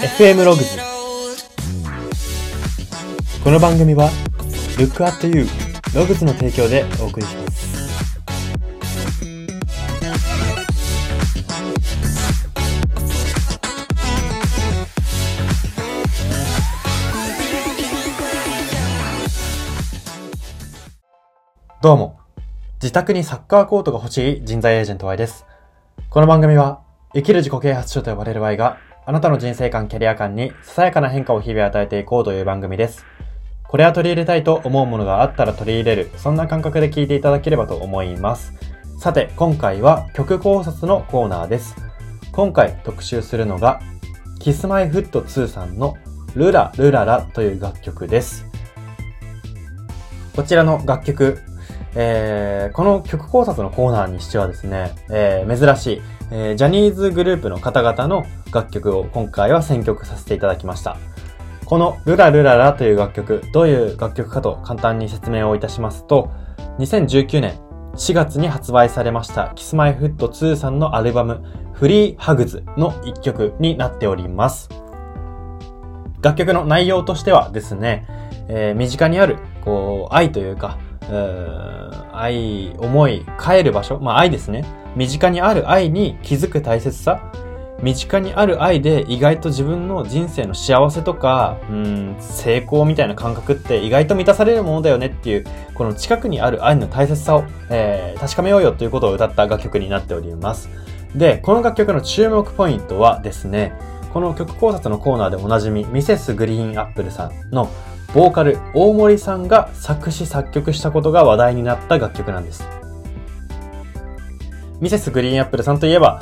FM ログズこの番組は Look at You ログズの提供でお送りします。どうも。自宅にサッカーコートが欲しい人材エージェント Y です。この番組は生きる自己啓発書と呼ばれる Y があなたの人生観、キャリア観にささやかな変化を日々与えていこうという番組です。これは取り入れたいと思うものがあったら取り入れる、そんな感覚で聞いていただければと思います。さて、今回は曲考察のコーナーです。今回特集するのが、Kiss-My-Foot2 さんのルラルララという楽曲です。こちらの楽曲、えー、この曲考察のコーナーにしてはですね、えー、珍しい、えー、ジャニーズグループの方々の楽曲を今回は選曲させていただきました。このルラルララという楽曲、どういう楽曲かと簡単に説明をいたしますと、2019年4月に発売されました Kiss-My-Foot2 さんのアルバム Free Hugs の一曲になっております。楽曲の内容としてはですね、えー、身近にある、こう、愛というか、うー愛、思い、帰る場所、まあ愛ですね。身近にある愛に気づく大切さ、身近にある愛で意外と自分の人生の幸せとか、うん、成功みたいな感覚って意外と満たされるものだよねっていう、この近くにある愛の大切さを、えー、確かめようよということを歌った楽曲になっております。で、この楽曲の注目ポイントはですね、この曲考察のコーナーでおなじみ、ミセスグリーンアップルさんのボーカル大森さんが作詞作曲したことが話題になった楽曲なんです。ミセスグリーンアップルさんといえば、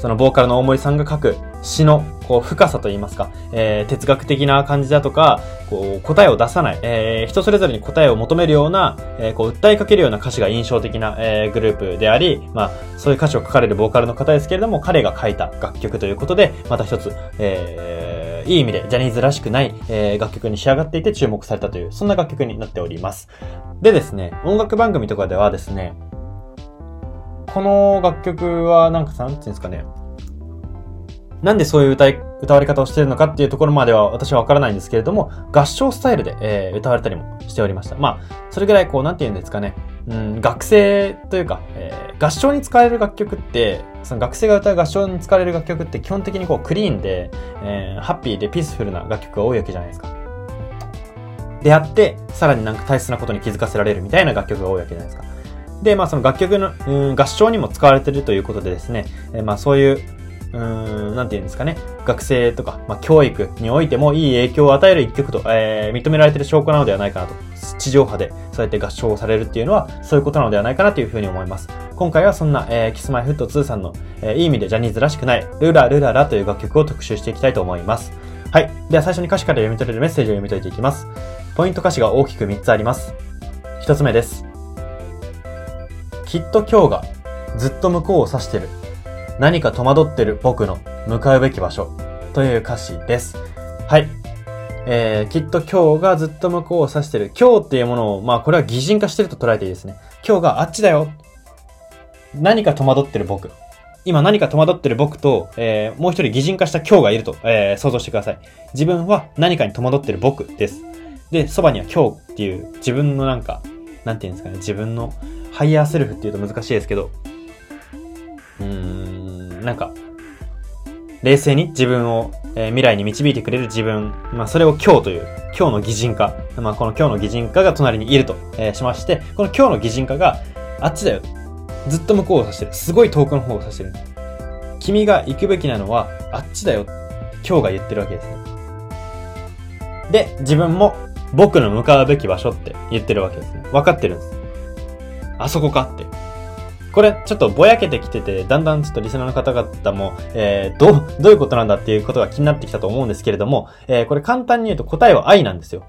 そのボーカルの大森さんが書く詩のこう深さといいますか、えー、哲学的な感じだとか、こう答えを出さない、えー、人それぞれに答えを求めるような、えー、こう訴えかけるような歌詞が印象的な、えー、グループであり、まあ、そういう歌詞を書かれるボーカルの方ですけれども、彼が書いた楽曲ということで、また一つ、えー、いい意味でジャニーズらしくない、えー、楽曲に仕上がっていて注目されたという、そんな楽曲になっております。でですね、音楽番組とかではですね、この楽曲はなんかさ、なんていうんですかね、なんでそういう歌い、歌われ方をしているのかっていうところまでは私はわからないんですけれども、合唱スタイルで、えー、歌われたりもしておりました。まあ、それぐらいこう、なんて言うんですかね、うん、学生というか、えー、合唱に使われる楽曲って、その学生が歌う合唱に使われる楽曲って基本的にこう、クリーンで、えー、ハッピーでピースフルな楽曲が多いわけじゃないですか。であって、さらになんか大切なことに気づかせられるみたいな楽曲が多いわけじゃないですか。で、まあその楽曲の、うん、合唱にも使われてるということでですね、えー、まあそういう、うん、なんて言うんですかね。学生とか、まあ、教育においてもいい影響を与える一曲と、えー、認められてる証拠なのではないかなと。地上波でそうやって合唱されるっていうのは、そういうことなのではないかなというふうに思います。今回はそんな、えー、Kiss-My-Foot2 さんの、えー、いい意味でジャニーズらしくない、ルラルララという楽曲を特集していきたいと思います。はい。では最初に歌詞から読み取れるメッセージを読み解いていきます。ポイント歌詞が大きく3つあります。1つ目です。きっと今日がずっと向こうを指してる。何か戸惑ってる僕の向かうべき場所という歌詞です。はい。えー、きっと今日がずっと向こうを指してる。今日っていうものを、まあこれは擬人化してると捉えていいですね。今日があっちだよ。何か戸惑ってる僕。今何か戸惑ってる僕と、えー、もう一人擬人化した今日がいると、えー、想像してください。自分は何かに戸惑ってる僕です。で、そばには今日っていう自分のなんか、なんていうんですかね、自分のハイヤーセルフっていうと難しいですけど、うーん、なんか、冷静に自分を、えー、未来に導いてくれる自分、まあそれを今日という、今日の擬人化、まあこの今日の擬人化が隣にいると、えー、しまして、この今日の擬人化があっちだよ。ずっと向こうを指してる。すごい遠くの方を指してる。君が行くべきなのはあっちだよ。今日が言ってるわけですね。で、自分も僕の向かうべき場所って言ってるわけですね。分かってるんです。あそこかって。これ、ちょっとぼやけてきてて、だんだんちょっとリスナーの方々も、えー、どう、どういうことなんだっていうことが気になってきたと思うんですけれども、えー、これ簡単に言うと答えは愛なんですよ。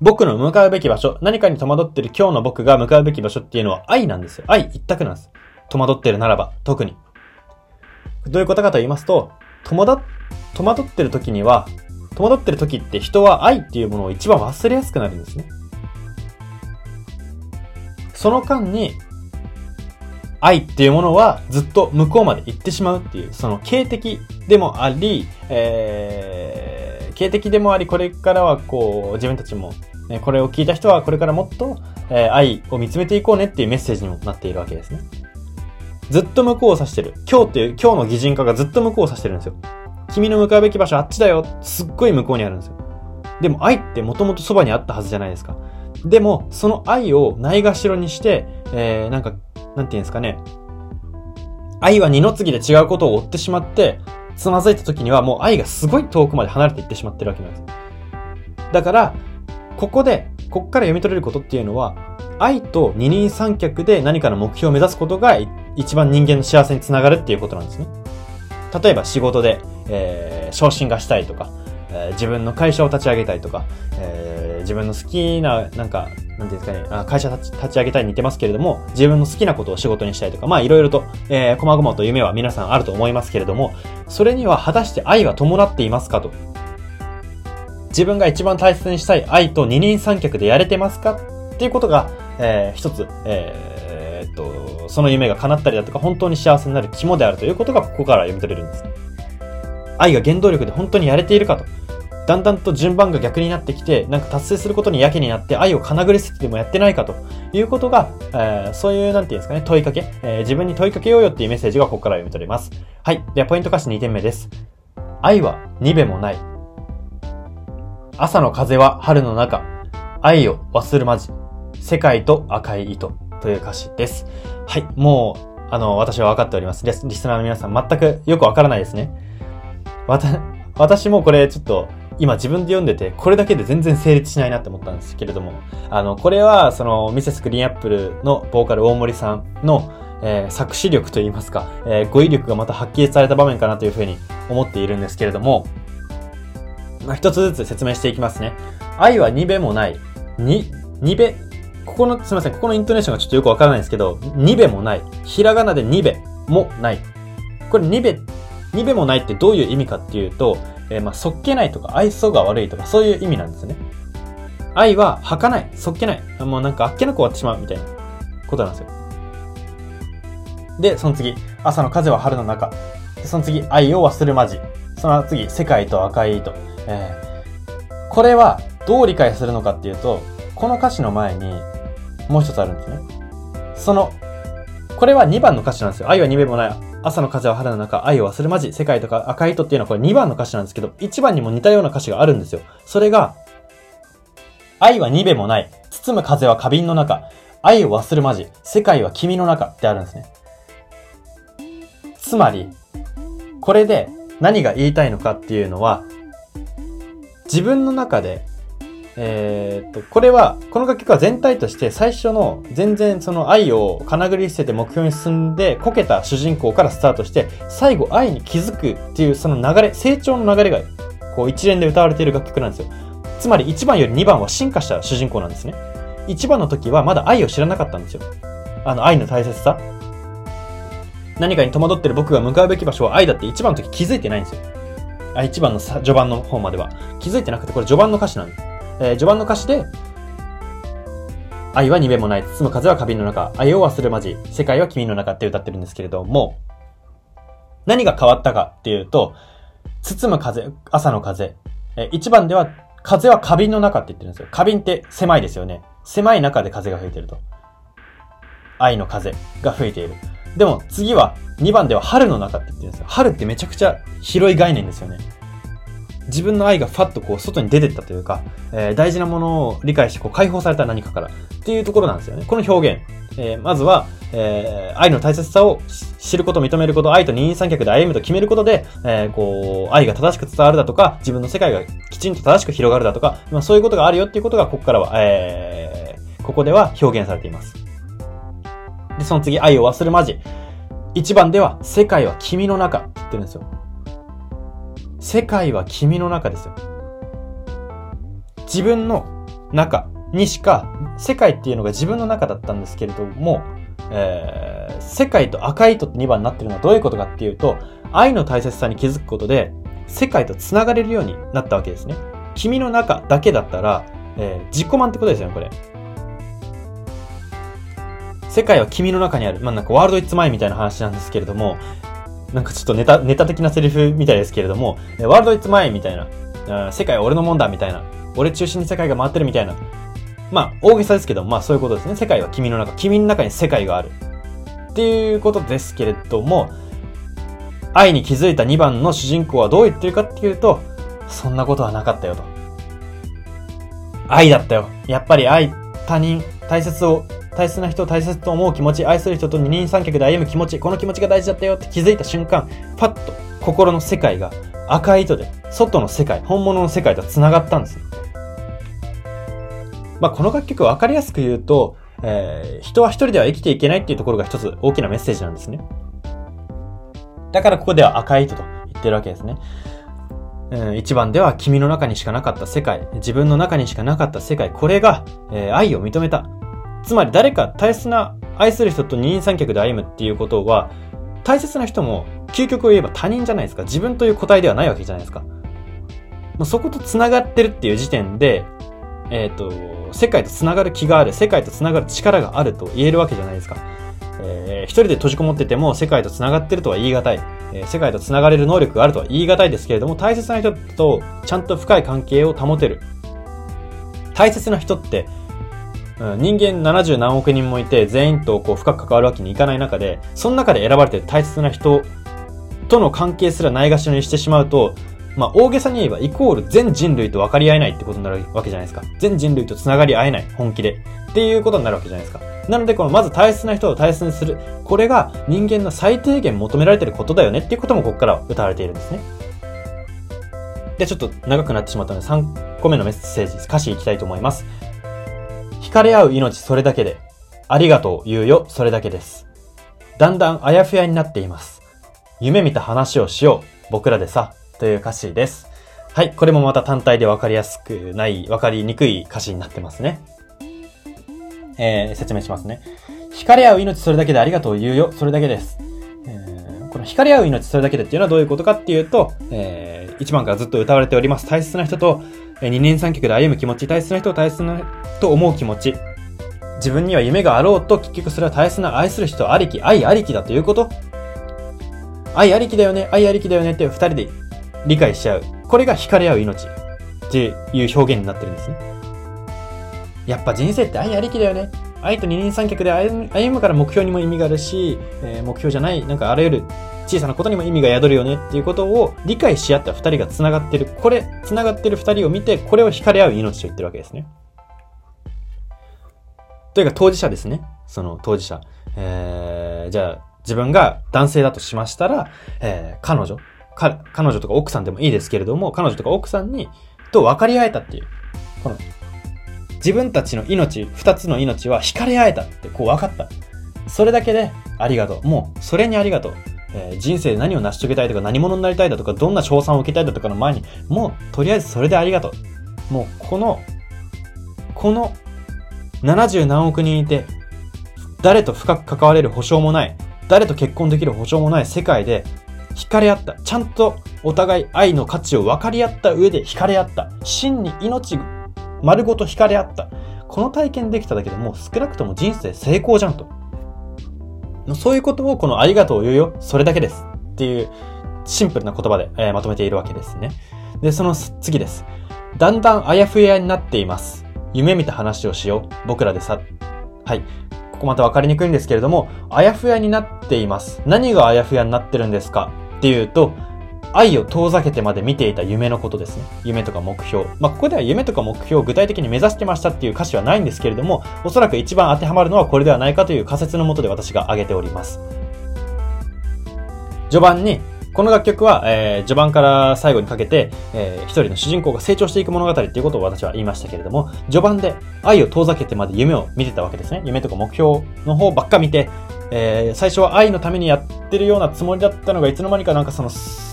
僕の向かうべき場所、何かに戸惑ってる今日の僕が向かうべき場所っていうのは愛なんですよ。愛一択なんです。戸惑ってるならば、特に。どういうことかと言いますと、戸惑、戸惑ってる時には、戸惑ってる時って人は愛っていうものを一番忘れやすくなるんですね。その間に、愛っていうものはずっと向こうまで行ってしまうっていう、その警的でもあり、えー、警的でもあり、これからはこう、自分たちも、ね、これを聞いた人はこれからもっと、えー、愛を見つめていこうねっていうメッセージにもなっているわけですね。ずっと向こうを指してる。今日っていう、今日の擬人化がずっと向こうを指してるんですよ。君の向かうべき場所あっちだよ。すっごい向こうにあるんですよ。でも愛ってもともとそばにあったはずじゃないですか。でも、その愛をないがしろにして、えー、なんかなんていうんですかね。愛は二の次で違うことを追ってしまって、つまずいた時にはもう愛がすごい遠くまで離れていってしまってるわけなんです。だから、ここで、こっから読み取れることっていうのは、愛と二人三脚で何かの目標を目指すことが一番人間の幸せにつながるっていうことなんですね。例えば仕事で、えー、昇進がしたいとか、えー、自分の会社を立ち上げたいとか、えー、自分の好きな、なんか、なんていうんですかね、あ会社立ち立ち上げたいに似てますけれども、自分の好きなことを仕事にしたいとか、まあいろいろと、えー、細々と夢は皆さんあると思いますけれども、それには果たして愛は伴っていますかと。自分が一番大切にしたい愛と二人三脚でやれてますかっていうことが、えー、一つ、えー、っと、その夢が叶ったりだとか、本当に幸せになる肝であるということがここから読み取れるんです。愛が原動力で本当にやれているかと。だんだんと順番が逆になってきて、なんか達成することにやけになって愛をかなぐり捨ててもやってないかということが、えー、そういう、なんていうんですかね、問いかけ、えー、自分に問いかけようよっていうメッセージがここから読み取れます。はい。では、ポイント歌詞2点目です。愛は2べもない。朝の風は春の中。愛を忘るまじ。世界と赤い糸という歌詞です。はい。もう、あの、私は分かっております。リスナーの皆さん全くよくわからないですね。わた、私もこれちょっと今自分で読んでて、これだけで全然成立しないなって思ったんですけれども、あの、これは、その、ミセスグリーンアップルのボーカル大森さんの、えー、作詞力といいますか、えー、語彙力がまた発揮された場面かなというふうに思っているんですけれども、まあ、一つずつ説明していきますね。愛は二べもない。に、二べ、ここの、すみません、ここのイントネーションがちょっとよくわからないんですけど、二べもない。ひらがなで二べもない。これ二べ、二べもないってどういう意味かっていうと、えー、まあ、そっけないとか、愛想が悪いとか、そういう意味なんですね。愛は、儚い、そっけない。もうなんかあっけなく終わってしまうみたいなことなんですよ。で、その次、朝の風は春の中。その次、愛を忘るまじ。その次、世界と赤い糸。えー、これは、どう理解するのかっていうと、この歌詞の前に、もう一つあるんですね。その、これは2番の歌詞なんですよ。愛は2べもない。朝の風は春の中、愛を忘れまじ、世界とか赤い糸っていうのはこれ2番の歌詞なんですけど、1番にも似たような歌詞があるんですよ。それが、愛は2べもない、包む風は花瓶の中、愛を忘れまじ、世界は君の中ってあるんですね。つまり、これで何が言いたいのかっていうのは、自分の中でえー、っと、これは、この楽曲は全体として最初の全然その愛をかなぐり捨てて目標に進んでこけた主人公からスタートして、最後愛に気づくっていうその流れ、成長の流れがこう一連で歌われている楽曲なんですよ。つまり1番より2番は進化した主人公なんですね。1番の時はまだ愛を知らなかったんですよ。あの愛の大切さ。何かに戸惑ってる僕が向かうべき場所は愛だって1番の時気づいてないんですよ。あ、1番の序盤の方までは。気づいてなくて、これ序盤の歌詞なんです。えー、序盤の歌詞で、愛は二べもない、包む風は花瓶の中、愛を忘れまじ、世界は君の中って歌ってるんですけれども、何が変わったかっていうと、包む風、朝の風。えー、番では、風は花瓶の中って言ってるんですよ。花瓶って狭いですよね。狭い中で風が吹いてると。愛の風が吹いている。でも次は、2番では春の中って言ってるんですよ。春ってめちゃくちゃ広い概念ですよね。自分の愛がファッとこう外に出てったというか、えー、大事なものを理解してこう解放された何かからっていうところなんですよね。この表現。えー、まずは、えー、愛の大切さを知ること、認めること、愛と二人三脚で歩むと決めることで、えー、こう、愛が正しく伝わるだとか、自分の世界がきちんと正しく広がるだとか、まあ、そういうことがあるよっていうことが、ここからは、えー、ここでは表現されています。で、その次、愛を忘るまじ。一番では、世界は君の中って言ってるんですよ。世界は君の中ですよ。自分の中にしか、世界っていうのが自分の中だったんですけれども、えー、世界と赤い糸って2番になってるのはどういうことかっていうと、愛の大切さに気づくことで、世界と繋がれるようになったわけですね。君の中だけだったら、えー、自己満ってことですよね、これ。世界は君の中にある。まあ、なんかワールドイッツマイみたいな話なんですけれども、なんかちょっとネタ、ネタ的なセリフみたいですけれども、ワールドイッツマイみたいな、世界は俺のもんだみたいな、俺中心に世界が回ってるみたいな、まあ、大げさですけど、まあそういうことですね。世界は君の中、君の中に世界がある。っていうことですけれども、愛に気づいた2番の主人公はどう言ってるかっていうと、そんなことはなかったよと。愛だったよ。やっぱり愛、他人、大切を、大切な人を大切と思う気持ち、愛する人と二人三脚で歩む気持ち、この気持ちが大事だったよって気づいた瞬間、パッと心の世界が赤い糸で、外の世界、本物の世界と繋がったんです。まあ、この楽曲分かりやすく言うと、えー、人は一人では生きていけないっていうところが一つ大きなメッセージなんですね。だからここでは赤い糸と言ってるわけですね。うん一番では君の中にしかなかった世界、自分の中にしかなかった世界、これが、えー、愛を認めた。つまり誰か大切な愛する人と二人三脚で歩むっていうことは、大切な人も究極を言えば他人じゃないですか。自分という個体ではないわけじゃないですか。もうそこと繋がってるっていう時点で、えっ、ー、と、世界と繋がる気がある、世界と繋がる力があると言えるわけじゃないですか。えー、一人で閉じこもってても世界と繋がってるとは言い難い。えー、世界と繋がれる能力があるとは言い難いですけれども、大切な人とちゃんと深い関係を保てる。大切な人って、うん、人間70何億人もいて、全員とこう深く関わるわけにいかない中で、その中で選ばれてる大切な人との関係すらないがしろにしてしまうと、まあ、大げさに言えば、イコール全人類と分かり合えないってことになるわけじゃないですか。全人類と繋がり合えない、本気で。っていうことになるわけじゃないですか。なので、このまず大切な人を大切にする。これが人間の最低限求められてることだよねっていうこともここから歌われているんですね。で、ちょっと長くなってしまったので3個目のメッセージ、歌詞いきたいと思います。惹かれ合う命それだけで、ありがとう言うよそれだけです。だんだんあやふやになっています。夢見た話をしよう、僕らでさ、という歌詞です。はい、これもまた単体でわかりやすくない、わかりにくい歌詞になってますね。えー、説明しますね。惹かれ合う命それだけでありがとう言うよ、それだけです。この惹かれ合う命それだけでっていうのはどういうことかっていうと、えー、1番からずっと歌われております。大切な人と、えー、二人三脚で歩む気持ち、大切な人を大切なと思う気持ち、自分には夢があろうと、結局それは大切な愛する人ありき、愛ありきだということ愛ありきだよね、愛ありきだよねって二人で理解しちゃう。これが惹かれ合う命っていう表現になってるんですね。やっぱ人生って愛ありきだよね。愛と二人三脚で歩むから目標にも意味があるし、えー、目標じゃない、なんかあらゆる小さなことにも意味が宿るよねっていうことを理解し合った二人が繋がってる。これ、繋がってる二人を見て、これを惹かれ合う命と言ってるわけですね。というか当事者ですね。その当事者。えー、じゃあ、自分が男性だとしましたら、えー、彼女、彼女とか奥さんでもいいですけれども、彼女とか奥さんに、と分かり合えたっていう、この自分たちの命、二つの命は惹かれ合えたってこう分かった。それだけでありがとう。もう、それにありがとう。えー、人生で何を成し遂げたいとか何者になりたいだとかどんな賞賛を受けたいだとかの前に、もう、とりあえずそれでありがとう。もう、この、この70何億人いて、誰と深く関われる保証もない、誰と結婚できる保証もない世界で、惹かれ合った。ちゃんとお互い愛の価値を分かり合った上で惹かれ合った。真に命丸ごと惹かれ合った。この体験できただけでも少なくとも人生成功じゃんと。そういうことをこのありがとうを言うよ。それだけです。っていうシンプルな言葉で、え、まとめているわけですね。で、その次です。だんだんあやふやになっています。夢見た話をしよう。僕らでさ。はい。ここまたわかりにくいんですけれども、あやふやになっています。何があやふやになってるんですか？っていうと、愛を遠ざけてまで見ていた夢のことですね。夢とか目標。まあ、ここでは夢とか目標を具体的に目指してましたっていう歌詞はないんですけれども、おそらく一番当てはまるのはこれではないかという仮説のもとで私が挙げております。序盤に、この楽曲は、えー、序盤から最後にかけて、えー、一人の主人公が成長していく物語っていうことを私は言いましたけれども、序盤で愛を遠ざけてまで夢を見てたわけですね。夢とか目標の方ばっか見て、えー、最初は愛のためにやってるようなつもりだったのが、いつの間にかなんかその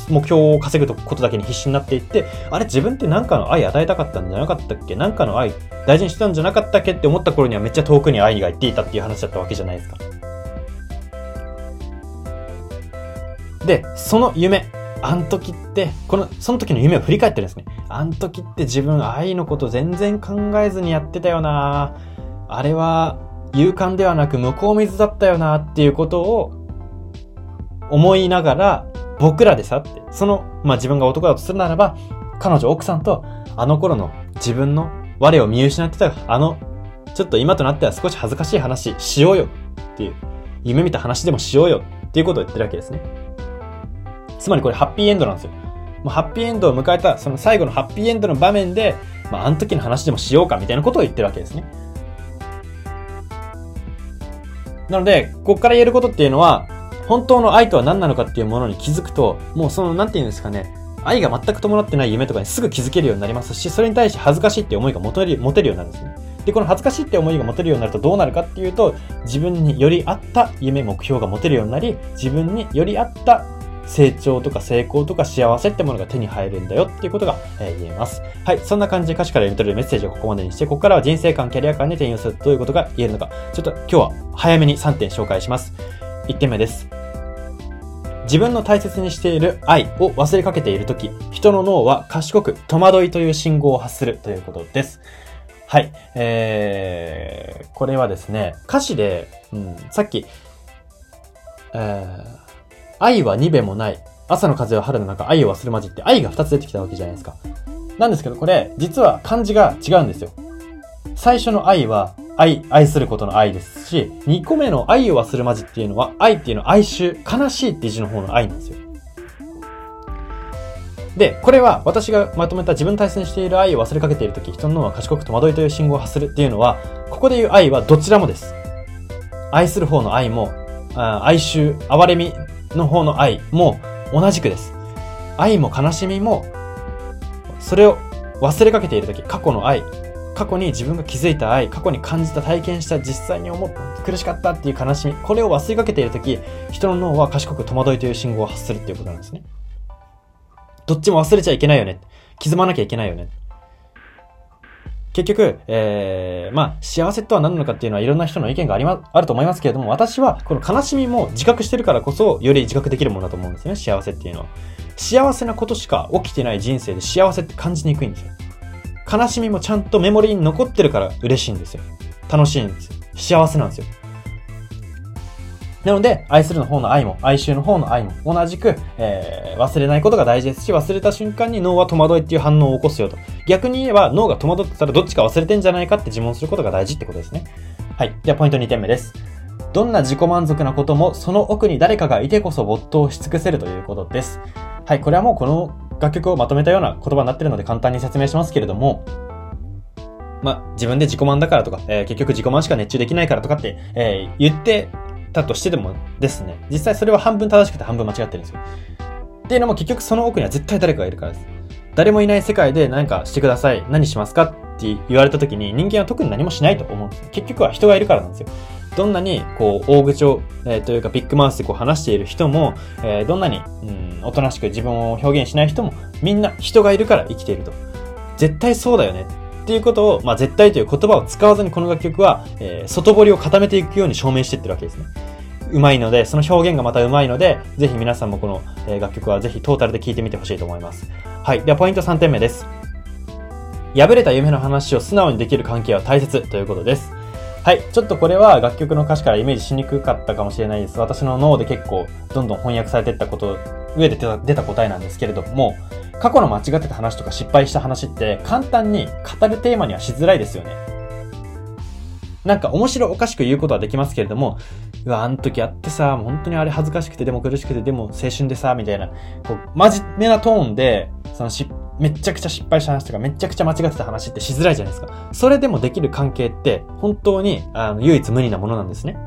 目標を稼ぐことだけに必死になっていって、あれ自分って何かの愛与えたかったんじゃなかったっけ？何かの愛大事にしてたんじゃなかったっけって思った頃にはめっちゃ遠くに愛が言っていたっていう話だったわけじゃないですか。で、その夢、あん時って、この、その時の夢を振り返ってるんですね。あん時って自分愛のこと全然考えずにやってたよなあれは、勇敢ではなく向こう水だったよなっていうことを思いながら、僕らでさって、その、まあ、自分が男だとするならば、彼女、奥さんと、あの頃の自分の我を見失ってた、あの、ちょっと今となっては少し恥ずかしい話しようよっていう、夢見た話でもしようよっていうことを言ってるわけですね。つまりこれハッピーエンドなんですよ。もうハッピーエンドを迎えた、その最後のハッピーエンドの場面で、まあ、あの時の話でもしようかみたいなことを言ってるわけですね。なので、ここから言えることっていうのは、本当の愛とは何なのかっていうものに気づくと、もうその、なんて言うんですかね、愛が全く伴ってない夢とかにすぐ気づけるようになりますし、それに対して恥ずかしいって思いが持てる持てるようになるんですね。で、この恥ずかしいって思いが持てるようになるとどうなるかっていうと、自分により合った夢、目標が持てるようになり、自分により合った成長とか成功とか幸せってものが手に入るんだよっていうことが、え言えます。はい。そんな感じで歌詞から読み取れるメッセージをここまでにして、ここからは人生観、キャリア観に転用するということが言えるのか、ちょっと今日は早めに3点紹介します。1点目です。自分の大切にしている愛を忘れかけているとき、人の脳は賢く戸惑いという信号を発するということです。はい。えー、これはですね、歌詞で、うん、さっき、えー、愛は二べもない。朝の風は春の中、愛を忘れまじって愛が二つ出てきたわけじゃないですか。なんですけど、これ、実は漢字が違うんですよ。最初の愛は、愛、愛することの愛ですし、二個目の愛を忘れまじっていうのは、愛っていうのは哀愁、悲しいって字の方の愛なんですよ。で、これは私がまとめた自分大切にしている愛を忘れかけているとき、人の脳は賢く戸惑いという信号を発するっていうのは、ここで言う愛はどちらもです。愛する方の愛も、あ哀愁、哀れみの方の愛も同じくです。愛も悲しみも、それを忘れかけているとき、過去の愛、過去に自分が気づいた愛、過去に感じた体験した実際に思っ苦しかったっていう悲しみ、これを忘れかけているとき、人の脳は賢く戸惑いという信号を発するっていうことなんですね。どっちも忘れちゃいけないよね。刻まなきゃいけないよね。結局、えー、まあ、幸せとは何なのかっていうのはいろんな人の意見がありま、あると思いますけれども、私はこの悲しみも自覚してるからこそ、より自覚できるものだと思うんですね、幸せっていうのは。幸せなことしか起きてない人生で幸せって感じにくいんですよ。悲しみもちゃんとメモリーに残ってるから嬉しいんですよ。楽しいんですよ。幸せなんですよ。なので、愛するの方の愛も、哀愁の方の愛も、同じく、えー、忘れないことが大事ですし、忘れた瞬間に脳は戸惑いっていう反応を起こすよと。逆に言えば、脳が戸惑ってたらどっちか忘れてんじゃないかって自問することが大事ってことですね。はい。では、ポイント2点目です。どんな自己満足なことも、その奥に誰かがいてこそ没頭し尽くせるということです。はい。これはもうこの楽曲をまとめたような言葉になってるので簡単に説明しますけれども、まあ、自分で自己満だからとか、えー、結局自己満しか熱中できないからとかって、えー、言ってたとしてでもですね、実際それは半分正しくて半分間違ってるんですよ。っていうのも結局その奥には絶対誰かがいるからです。誰もいない世界で何かしてください。何しますかって言われた時に人間は特に何もしないと思うんです。結局は人がいるからなんですよ。どんなに、こう、大口を、えー、というかビッグマウスでこう話している人も、えー、どんなに、うん、おとなしく自分を表現しない人も、みんな人がいるから生きていると。絶対そうだよね。っていうことを、まあ、絶対という言葉を使わずにこの楽曲は、えー、外堀を固めていくように証明していってるわけですね。うまいので、その表現がまたうまいので、ぜひ皆さんもこの、え楽曲はぜひトータルで聴いてみてほしいと思います。はい。では、ポイント3点目です。破れた夢の話を素直にできる関係は大切ということです。はい。ちょっとこれは楽曲の歌詞からイメージしにくかったかもしれないです。私の脳で結構どんどん翻訳されていったこと、上で出た答えなんですけれども、過去の間違ってた話とか失敗した話って簡単に語るテーマにはしづらいですよね。なんか面白おかしく言うことはできますけれども、うわ、あの時あってさ、本当にあれ恥ずかしくて、でも苦しくて、でも青春でさ、みたいな、こう、真面目なトーンで、そのし、めちゃくちゃ失敗した話とか、めちゃくちゃ間違ってた話ってしづらいじゃないですか。それでもできる関係って、本当に、あの、唯一無二なものなんですね。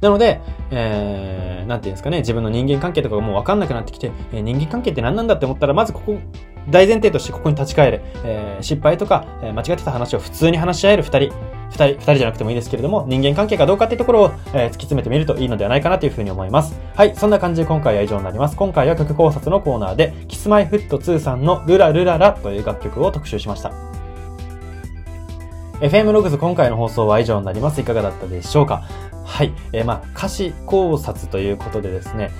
なので、えー、なんていうんですかね、自分の人間関係とかがもうわかんなくなってきて、えー、人間関係って何なんだって思ったら、まずここ、大前提としてここに立ち返る。えー、失敗とか、えー、間違ってた話を普通に話し合える二人。二人、二人じゃなくてもいいですけれども、人間関係かどうかっていうところを、えー、突き詰めてみるといいのではないかなというふうに思います。はい、そんな感じで今回は以上になります。今回は曲考察のコーナーで、キスマイフット2さんのルラルララという楽曲を特集しました。FM ログズ今回の放送は以上になります。いかがだったでしょうか？はい。えー、まあ、歌詞考察ということでですね、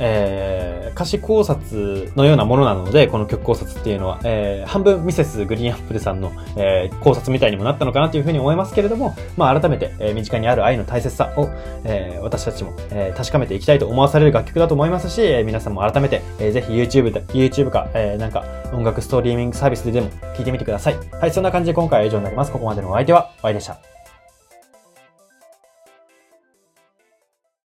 えー、歌詞考察のようなものなので、この曲考察っていうのは、えー、半分ミセスグリーンアップルさんの、えー、考察みたいにもなったのかなというふうに思いますけれども、まあ改めて、えー、身近にある愛の大切さを、えー、私たちも、えー、確かめていきたいと思わされる楽曲だと思いますし、えー、皆さんも改めて、えー、ぜひ YouTube で、YouTube か、えー、なんか音楽ストリーミングサービスででも聞いてみてください。はい、そんな感じで今回は以上になります。ここまでのお相手は、お会いでした。